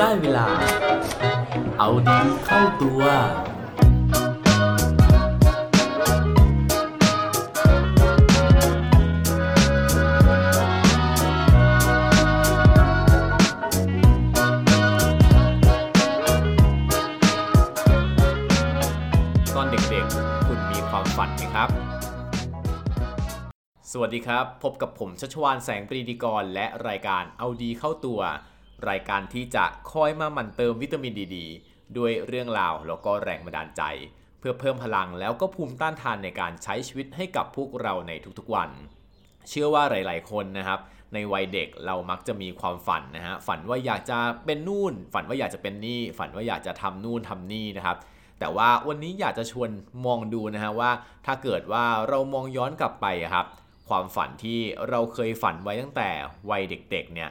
ได้เวลา เอาดีเข้าตัว ตอนเด็กๆ คุณมีความฝันไหมครับ สวัสดีครับ พบกับผมชัชวานแสงปรีดีกร และรายการเอาดีเข้าตัว รายการที่จะคอยมาหมั่นเติมวิตามินดีดด้วยเรื่องราวแล้วก็แรงบันดาลใจ เพื่อเพิ่มพลังแล้วก็ภูมิต้านทานในการใช้ชีวิตให้กับพวกเราในทุกๆวัน เชื่อว่าหลาย ๆ คนนะครับ ในวัยเด็กเรามักจะมีความฝันนะฮะฝันว่าอยากจะเป็นนู่น ฝันว่าอยากจะเป็นนี่ ฝันว่าอยากจะทำนู่นทำนี่นะครับแต่ว่าวันนี้อยากจะชวนมองดูนะฮะว่า ถ้าเกิดว่าเรามองย้อนกลับไปครับ ความฝันที่เราเคยฝันไว้ตั้งแต่วัยเด็กๆเนี่ย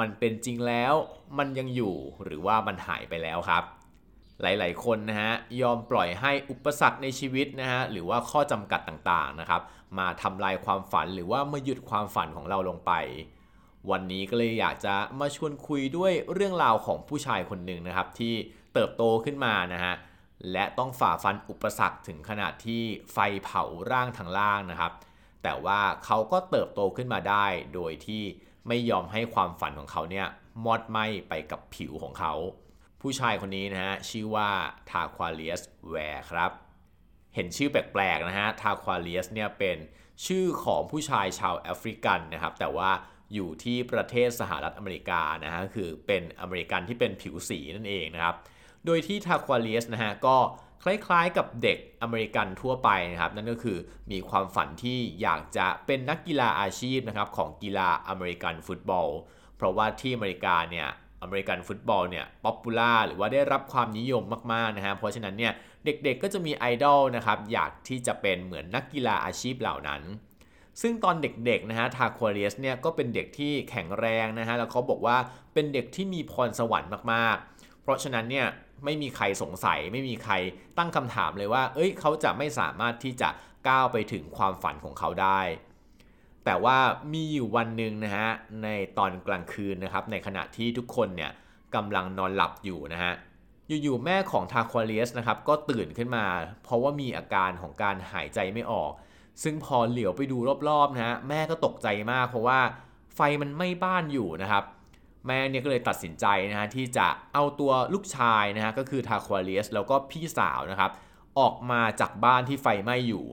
มันเป็นจริงแล้วมันยังอยู่หรือว่ามันหายไปแล้วครับ หลายๆ คนนะฮะยอมปล่อยให้อุปสรรคในชีวิตนะฮะหรือว่าข้อจำกัดต่างๆนะครับมาทำลายความฝันหรือว่ามาหยุดความฝันของเราลงไป วันนี้ก็เลยอยากจะมาชวนคุยด้วยเรื่องราวของผู้ชายคนหนึ่งนะครับ ที่เติบโตขึ้นมานะฮะและต้องฝ่าฟันอุปสรรคถึงขนาดที่ไฟเผาร่างทั้งร่างนะครับ แต่ว่าเขาก็เติบโตขึ้นมาได้โดยที่ ไม่ยอมให้ความฝันของเขาเนี่ยมอดไหม้ไปกับผิวของเขา ผู้ชายคนนี้นะฮะชื่อว่าทาควาเลียสแวร์ครับ เห็นชื่อแปลกๆนะฮะทาควาเลียสเนี่ยเป็นชื่อของผู้ชายชาวแอฟริกันนะครับแต่ว่าอยู่ที่ประเทศสหรัฐอเมริกานะฮะคือเป็นอเมริกันที่เป็นผิวสีนั่นเองนะครับ โดยที่ทาควาเลียสนะฮะก็ คล้ายๆกับเด็กอเมริกันทั่วไปนะครับ นั่นก็คือมีความฝันที่อยากจะเป็นนักกีฬาอาชีพนะครับของกีฬาอเมริกันฟุตบอล เพราะว่าที่อเมริกาเนี่ยอเมริกันฟุตบอลเนี่ย popular หรือว่าได้รับความนิยมมากๆนะฮะเพราะฉะนั้นเนี่ยเด็กๆก็จะมีไอดอลนะครับอยากที่จะเป็นเหมือนนักกีฬาอาชีพเหล่านั้นซึ่งตอนเด็กๆนะฮะทาควาเลียสเนี่ยก็เป็นเด็กที่แข็งแรงนะฮะแล้วเขาบอกว่าเป็นเด็กที่มีพรสวรรค์มากๆ เพราะฉะนั้นเนี่ย ไม่มีใครสงสัย ไม่มีใครตั้งคำถามเลยว่า เอ้ยเขาจะไม่สามารถที่จะก้าวไปถึงความฝันของเขาได้ แต่ว่ามีอยู่วันหนึ่งนะฮะในตอนกลางคืนนะครับในขณะที่ทุกคนเนี่ยกำลังนอนหลับอยู่นะฮะอยู่ๆแม่ของทาควาเลียสนะครับก็ตื่นขึ้นมา เพราะว่ามีอาการของการหายใจไม่ออก ซึ่งพอเหลียวไปดูรอบๆนะฮะแม่ก็ตกใจมากเพราะว่าไฟมันไหม้บ้านอยู่นะครับ แม่เนี่ยก็เลยตัดสินใจนะฮะที่จะเอาตัวลูกชายนะฮะก็คือทาควาเลียสแล้วก็พี่สาวนะครับออกมาจากบ้านที่ไฟไหม้อยู่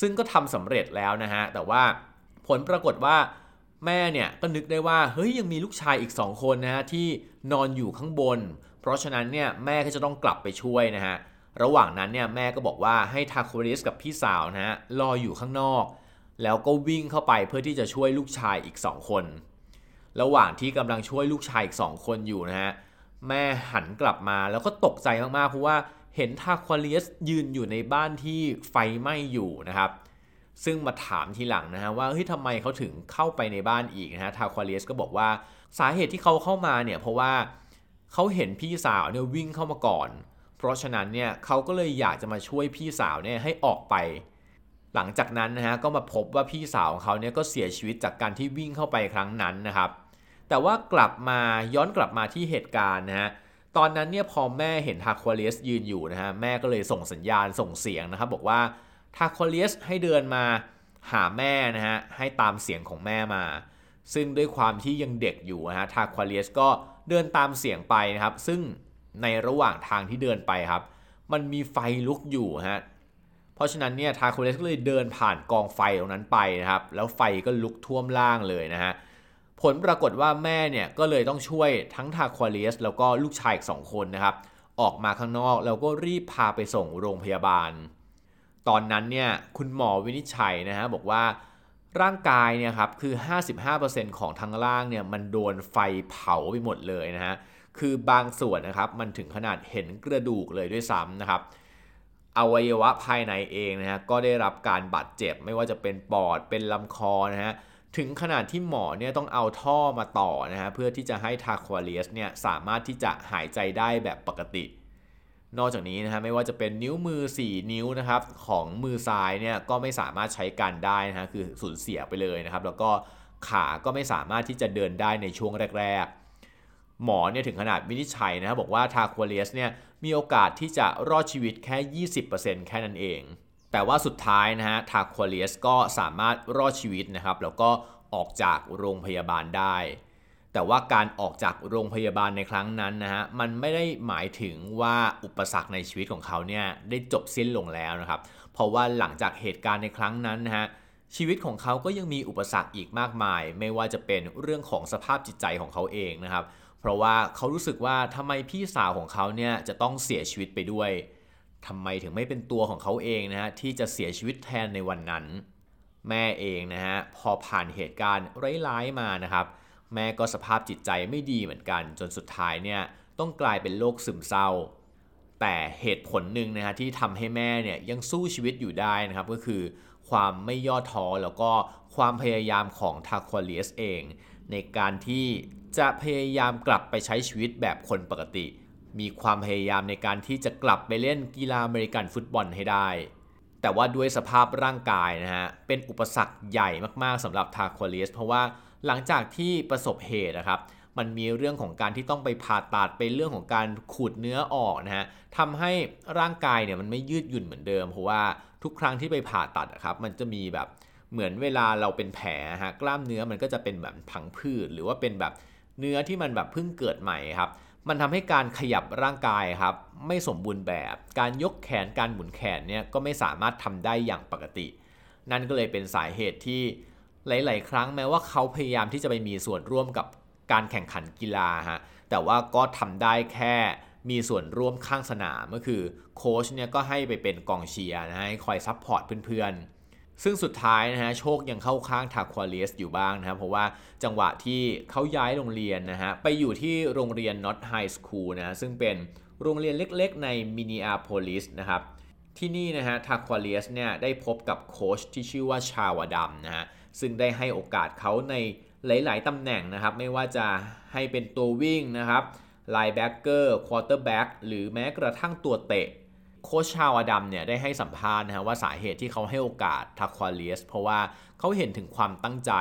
ซึ่งก็ทำสำเร็จแล้วนะฮะแต่ว่าผลปรากฏว่าแม่เนี่ยก็นึกได้ว่าเฮ้ยยังมีลูกชายอีก 2 คนนะฮะที่นอนอยู่ข้างบน เพราะฉะนั้นเนี่ยแม่ก็จะต้องกลับไปช่วยนะฮะระหว่างนั้นเนี่ยแม่ก็บอกว่าให้ทาควาเลียสกับพี่สาวนะฮะรออยู่ข้างนอก แล้วก็วิ่งเข้าไปเพื่อที่จะช่วยลูกชายอีก 2 คน ระหว่างที่กำลังช่วยลูกชายอีก2คนอยู่นะฮะแม่หันกลับมาแล้วก็ตกใจมากๆเพราะว่าเห็นทาควาเลียสยืนอยู่ในบ้านที่ไฟไหม้อยู่นะครับ ซึ่งมาถามทีหลังนะฮะว่าเฮ้ยทำไมเขาถึงเข้าไปในบ้านอีกนะฮะทาควาเลียสก็บอกว่าสาเหตุที่เขาเข้ามาเนี่ยเพราะว่าเขาเห็นพี่สาวเนี่ยวิ่งเข้ามาก่อน เพราะฉะนั้นเนี่ยเขาก็เลยอยากจะมาช่วยพี่สาวเนี่ยให้ออกไป หลังจากนั้นนะฮะก็มาพบว่าพี่สาวของเขาเนี่ยก็เสียชีวิตจากการที่วิ่งเข้าไปครั้งนั้นนะครับ แต่ว่ากลับมาย้อนกลับมาที่เหตุการณ์นะฮะตอนนั้นเนี่ยพอแม่เห็นทาควาเลียสยืนอยู่นะฮะแม่ก็เลยส่งสัญญาณส่งเสียงนะครับบอกว่าทาควาเลียสให้เดินมาหาแม่นะฮะให้ตามเสียงของแม่มา ซึ่งด้วยความที่ยังเด็กอยู่นะฮะทาควาเลียสก็เดินตามเสียงไปนะครับ ซึ่งในระหว่างทางที่เดินไปครับ มันมีไฟลุกอยู่ฮะเพราะฉะนั้นเนี่ยทาควาเลียสก็เลยเดินผ่านกองไฟตรงนั้นไปนะครับ แล้วไฟก็ลุกท่วมล่างเลยนะฮะ ผลปรากฏว่าแม่เนี่ยก็เลยต้องช่วยทั้งทาควาเลียสแล้วก็ลูกชายอีกสองคนนะครับออกมาข้างนอกแล้วก็รีบพาไปส่งโรงพยาบาล ตอนนั้นเนี่ยคุณหมอวินิจฉัยนะฮะบอกว่าร่างกายเนี่ยครับคือ 55%ของทั้งล่างเนี่ยมันโดนไฟเผาไปหมดเลยนะฮะคือบางส่วนนะครับมันถึงขนาดเห็นกระดูกเลยด้วยซ้ำนะครับอวัยวะภายในเองนะฮะก็ได้รับการบาดเจ็บไม่ว่าจะเป็นปอดเป็นลำคอนะฮะ ถึงขนาดที่หมอเนี่ยต้องเอาท่อมาต่อนะฮะเพื่อที่จะให้ทาควาเลียสเนี่ยสามารถที่จะหายใจได้แบบปกติ นอกจากนี้นะฮะไม่ว่าจะเป็นนิ้วมือ 4 นิ้วนะครับของมือซ้ายเนี่ยก็ไม่สามารถใช้การได้นะฮะคือสูญเสียไปเลยนะครับ แล้วก็ขาก็ไม่สามารถที่จะเดินได้ในช่วงแรก ๆ หมอเนี่ยถึงขนาดวินิจฉัยนะครับบอกว่าทาควาเลียสเนี่ยมีโอกาสที่จะรอดชีวิตแค่ 20%แค่นั้นเอง แต่ว่าสุดท้ายนะฮะทาควาเลียสก็สามารถรอดชีวิตนะครับ แล้วก็ออกจากโรงพยาบาลได้ แต่ว่าการออกจากโรงพยาบาลในครั้งนั้นนะฮะมันไม่ได้หมายถึงว่าอุปสรรคในชีวิตของเขาเนี่ยได้จบสิ้นลงแล้วนะครับ เพราะว่าหลังจากเหตุการณ์ในครั้งนั้นนะฮะชีวิตของเขาก็ยังมีอุปสรรคอีกมากมาย ไม่ว่าจะเป็นเรื่องของสภาพจิตใจของเขาเองนะครับ เพราะว่าเขารู้สึกว่าทำไมพี่สาวของเขาเนี่ยจะต้องเสียชีวิตไปด้วย ทำไมถึงไม่เป็นตัวของเขาเองนะฮะที่จะเสียชีวิตแทนในวันนั้น แม่เองนะฮะพอผ่านเหตุการณ์ร้ายๆมานะครับแม่ก็สภาพจิตใจไม่ดีเหมือนกัน จนสุดท้ายเนี่ยต้องกลายเป็นโรคซึมเศร้า แต่เหตุผลหนึ่งนะฮะที่ทำให้แม่เนี่ยยังสู้ชีวิตอยู่ได้นะครับก็คือความไม่ย่อท้อแล้วก็ความพยายามของทาควเลียสเอง ในการที่จะพยายามกลับไปใช้ชีวิตแบบคนปกติ มีความพยายามในการที่จะกลับไปเล่นกีฬาอเมริกันฟุตบอลให้ได้ แต่ว่าด้วยสภาพร่างกายนะฮะ เป็นอุปสรรคใหญ่มากๆสำหรับทาควาเลีสเพราะว่าหลังจากที่ประสบเหตุนะครับ มันมีเรื่องของการที่ต้องไปผ่าตัดเป็นเรื่องของการขูดเนื้อออกนะฮะทำให้ร่างกายเนี่ยมันไม่ยืดหยุ่นเหมือนเดิม เพราะว่าทุกครั้งที่ไปผ่าตัดครับมันจะมีแบบเหมือนเวลาเราเป็นแผลฮะกล้ามเนื้อมันก็จะเป็นแบบพังผืดหรือว่าเป็นแบบเนื้อที่มันแบบเพิ่งเกิดใหม่ครับ มันทำให้การขยับร่างกายครับไม่สมบูรณ์แบบ การยกแขนการหมุนแขนเนี่ยก็ไม่สามารถทำได้อย่างปกติ นั่นก็เลยเป็นสาเหตุที่หลาย ๆ ครั้งแม้ว่าเขาพยายามที่จะไปมีส่วนร่วมกับการแข่งขันกีฬาฮะแต่ว่าก็ทำได้แค่มีส่วนร่วมข้างสนามก็คือโค้ชเนี่ยก็ให้ไปเป็นกองเชียร์นะฮะให้คอย support เพื่อนๆ ซึ่งสุดท้ายนะฮะโชคยังเข้าข้างทาควาเลียสอยู่บ้างนะครับเพราะว่าจังหวะที่เขาย้ายโรงเรียนนะฮะไปอยู่ที่โรงเรียน North High School นะซึ่งเป็นโรงเรียนเล็กๆ ในมินนีแอโพลิสนะครับที่นี่นะฮะทาควาเลียสเนี่ยได้พบกับโค้ชที่ชื่อว่าชาร์ลอดัมนะฮะซึ่งได้ให้โอกาสเขาในหลาย ๆตำแหน่งนะครับ ไม่ว่าจะให้เป็นตัววิ่งนะครับ linebacker quarterback หรือแม้กระทั่งตัวเตะ โค้ชชาร์ลอดัมเนี่ยได้ให้สัมภาษณ์นะฮะว่าสาเหตุที่เขาให้โอกาสทาควาเลียส เพราะว่าเขาเห็นถึงความตั้งใจ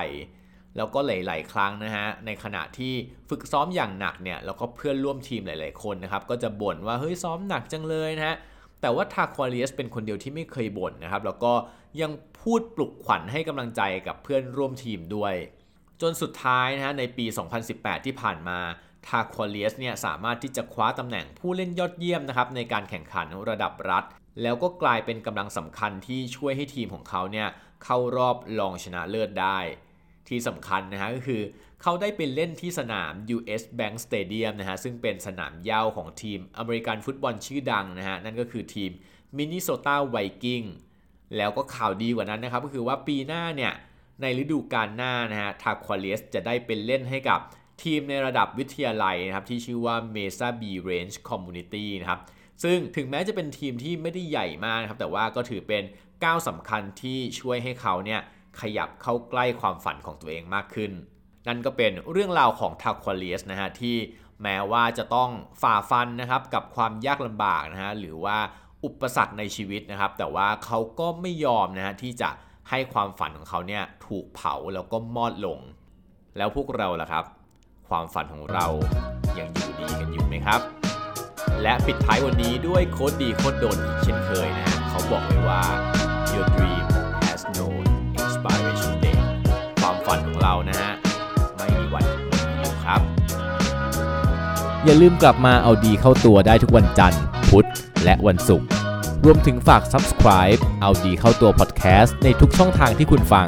แล้วก็หลาย ๆ ครั้งนะฮะในขณะที่ฝึกซ้อมอย่างหนักเนี่ยแล้วก็เพื่อนร่วมทีมหลาย ๆ คนนะครับก็จะบ่นว่าเฮ้ยซ้อมหนักจังเลยนะฮะแต่ว่าทาควาเลียสเป็นคนเดียวที่ไม่เคยบ่นนะครับแล้วก็ยังพูดปลุกขวัญให้กำลังใจกับเพื่อนร่วมทีมด้วย จนสุดท้ายนะฮะในปี 2018 ที่ผ่านมา ทาควาเลียสเนี่ยสามารถที่จะคว้าตำแหน่งผู้เล่นยอดเยี่ยมนะครับในการแข่งขันระดับรัฐ แล้วก็กลายเป็นกำลังสำคัญที่ช่วยให้ทีมของเขาเนี่ยเข้ารอบรองชนะเลิศได้ ที่สำคัญนะฮะก็คือเขาได้ไปเล่นที่สนาม US Bank Stadium นะฮะซึ่งเป็นสนามเย้าของทีมอเมริกันฟุตบอลชื่อดังนะฮะนั่นก็คือทีมมินนิโซตาไวกิ้งแล้วก็ข่าวดีกว่านั้นนะครับก็คือว่าปีหน้าเนี่ยในฤดูกาลหน้านะฮะทาควาเลียสจะได้เป็นเล่นให้กับ ทีมในระดับวิทยาลัยนะครับที่ชื่อว่า Mesa B Range Community นะครับซึ่งถึงแม้จะเป็นทีมที่ไม่ได้ใหญ่มากนะครับแต่ว่าก็ถือเป็นก้าวสำคัญที่ช่วยให้เขาเนี่ยขยับเข้าใกล้ความฝันของตัวเองมากขึ้น นั่นก็เป็นเรื่องราวของทาควาเลียสนะฮะที่แม้ว่าจะต้องฝ่าฟันนะครับกับความยากลำบากนะฮะหรือว่าอุปสรรคในชีวิตนะครับ แต่ว่าเขาก็ไม่ยอมนะฮะที่จะให้ความฝันของเขาเนี่ยถูกเผาแล้วก็มอดลง แล้วพวกเราล่ะครับ ความฝันของเรายังอยู่ดีกันอยู่ไหมครับ และปิดท้ายวันนี้ด้วยโค้ดดีโค้ดโดนอีกเช่นเคยนะฮะเขาบอกไว้ว่า your dream has no expiration date ความฝันของเรานะฮะไม่มีวันหมดอายุครับ อย่าลืมกลับมาเอาดีเข้าตัวได้ทุกวันจันทร์ พุธและวันศุกร์รวมถึงฝาก subscribe เอาดีเข้าตัว podcast ในทุกช่องทางที่คุณฟัง